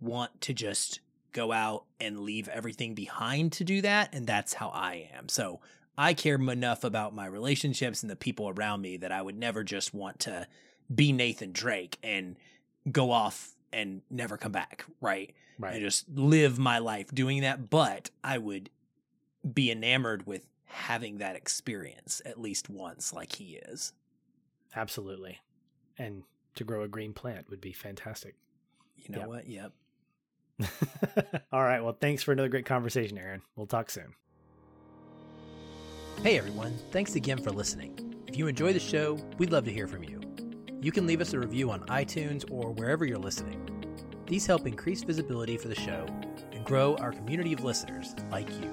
want to just go out and leave everything behind to do that. And that's how I am. So I care enough about my relationships and the people around me that I would never just want to be Nathan Drake and go off and never come back, right? right. and just live my life doing that. But I would be enamored with having that experience at least once, like he is. Absolutely. And to grow a green plant would be fantastic. You know Yep. what? Yep. All right. Well, thanks for another great conversation, Aaron. We'll talk soon. Hey everyone, thanks again for listening. If you enjoy the show, we'd love to hear from you. You can leave us a review on iTunes or wherever you're listening. These help increase visibility for the show and grow our community of listeners like you.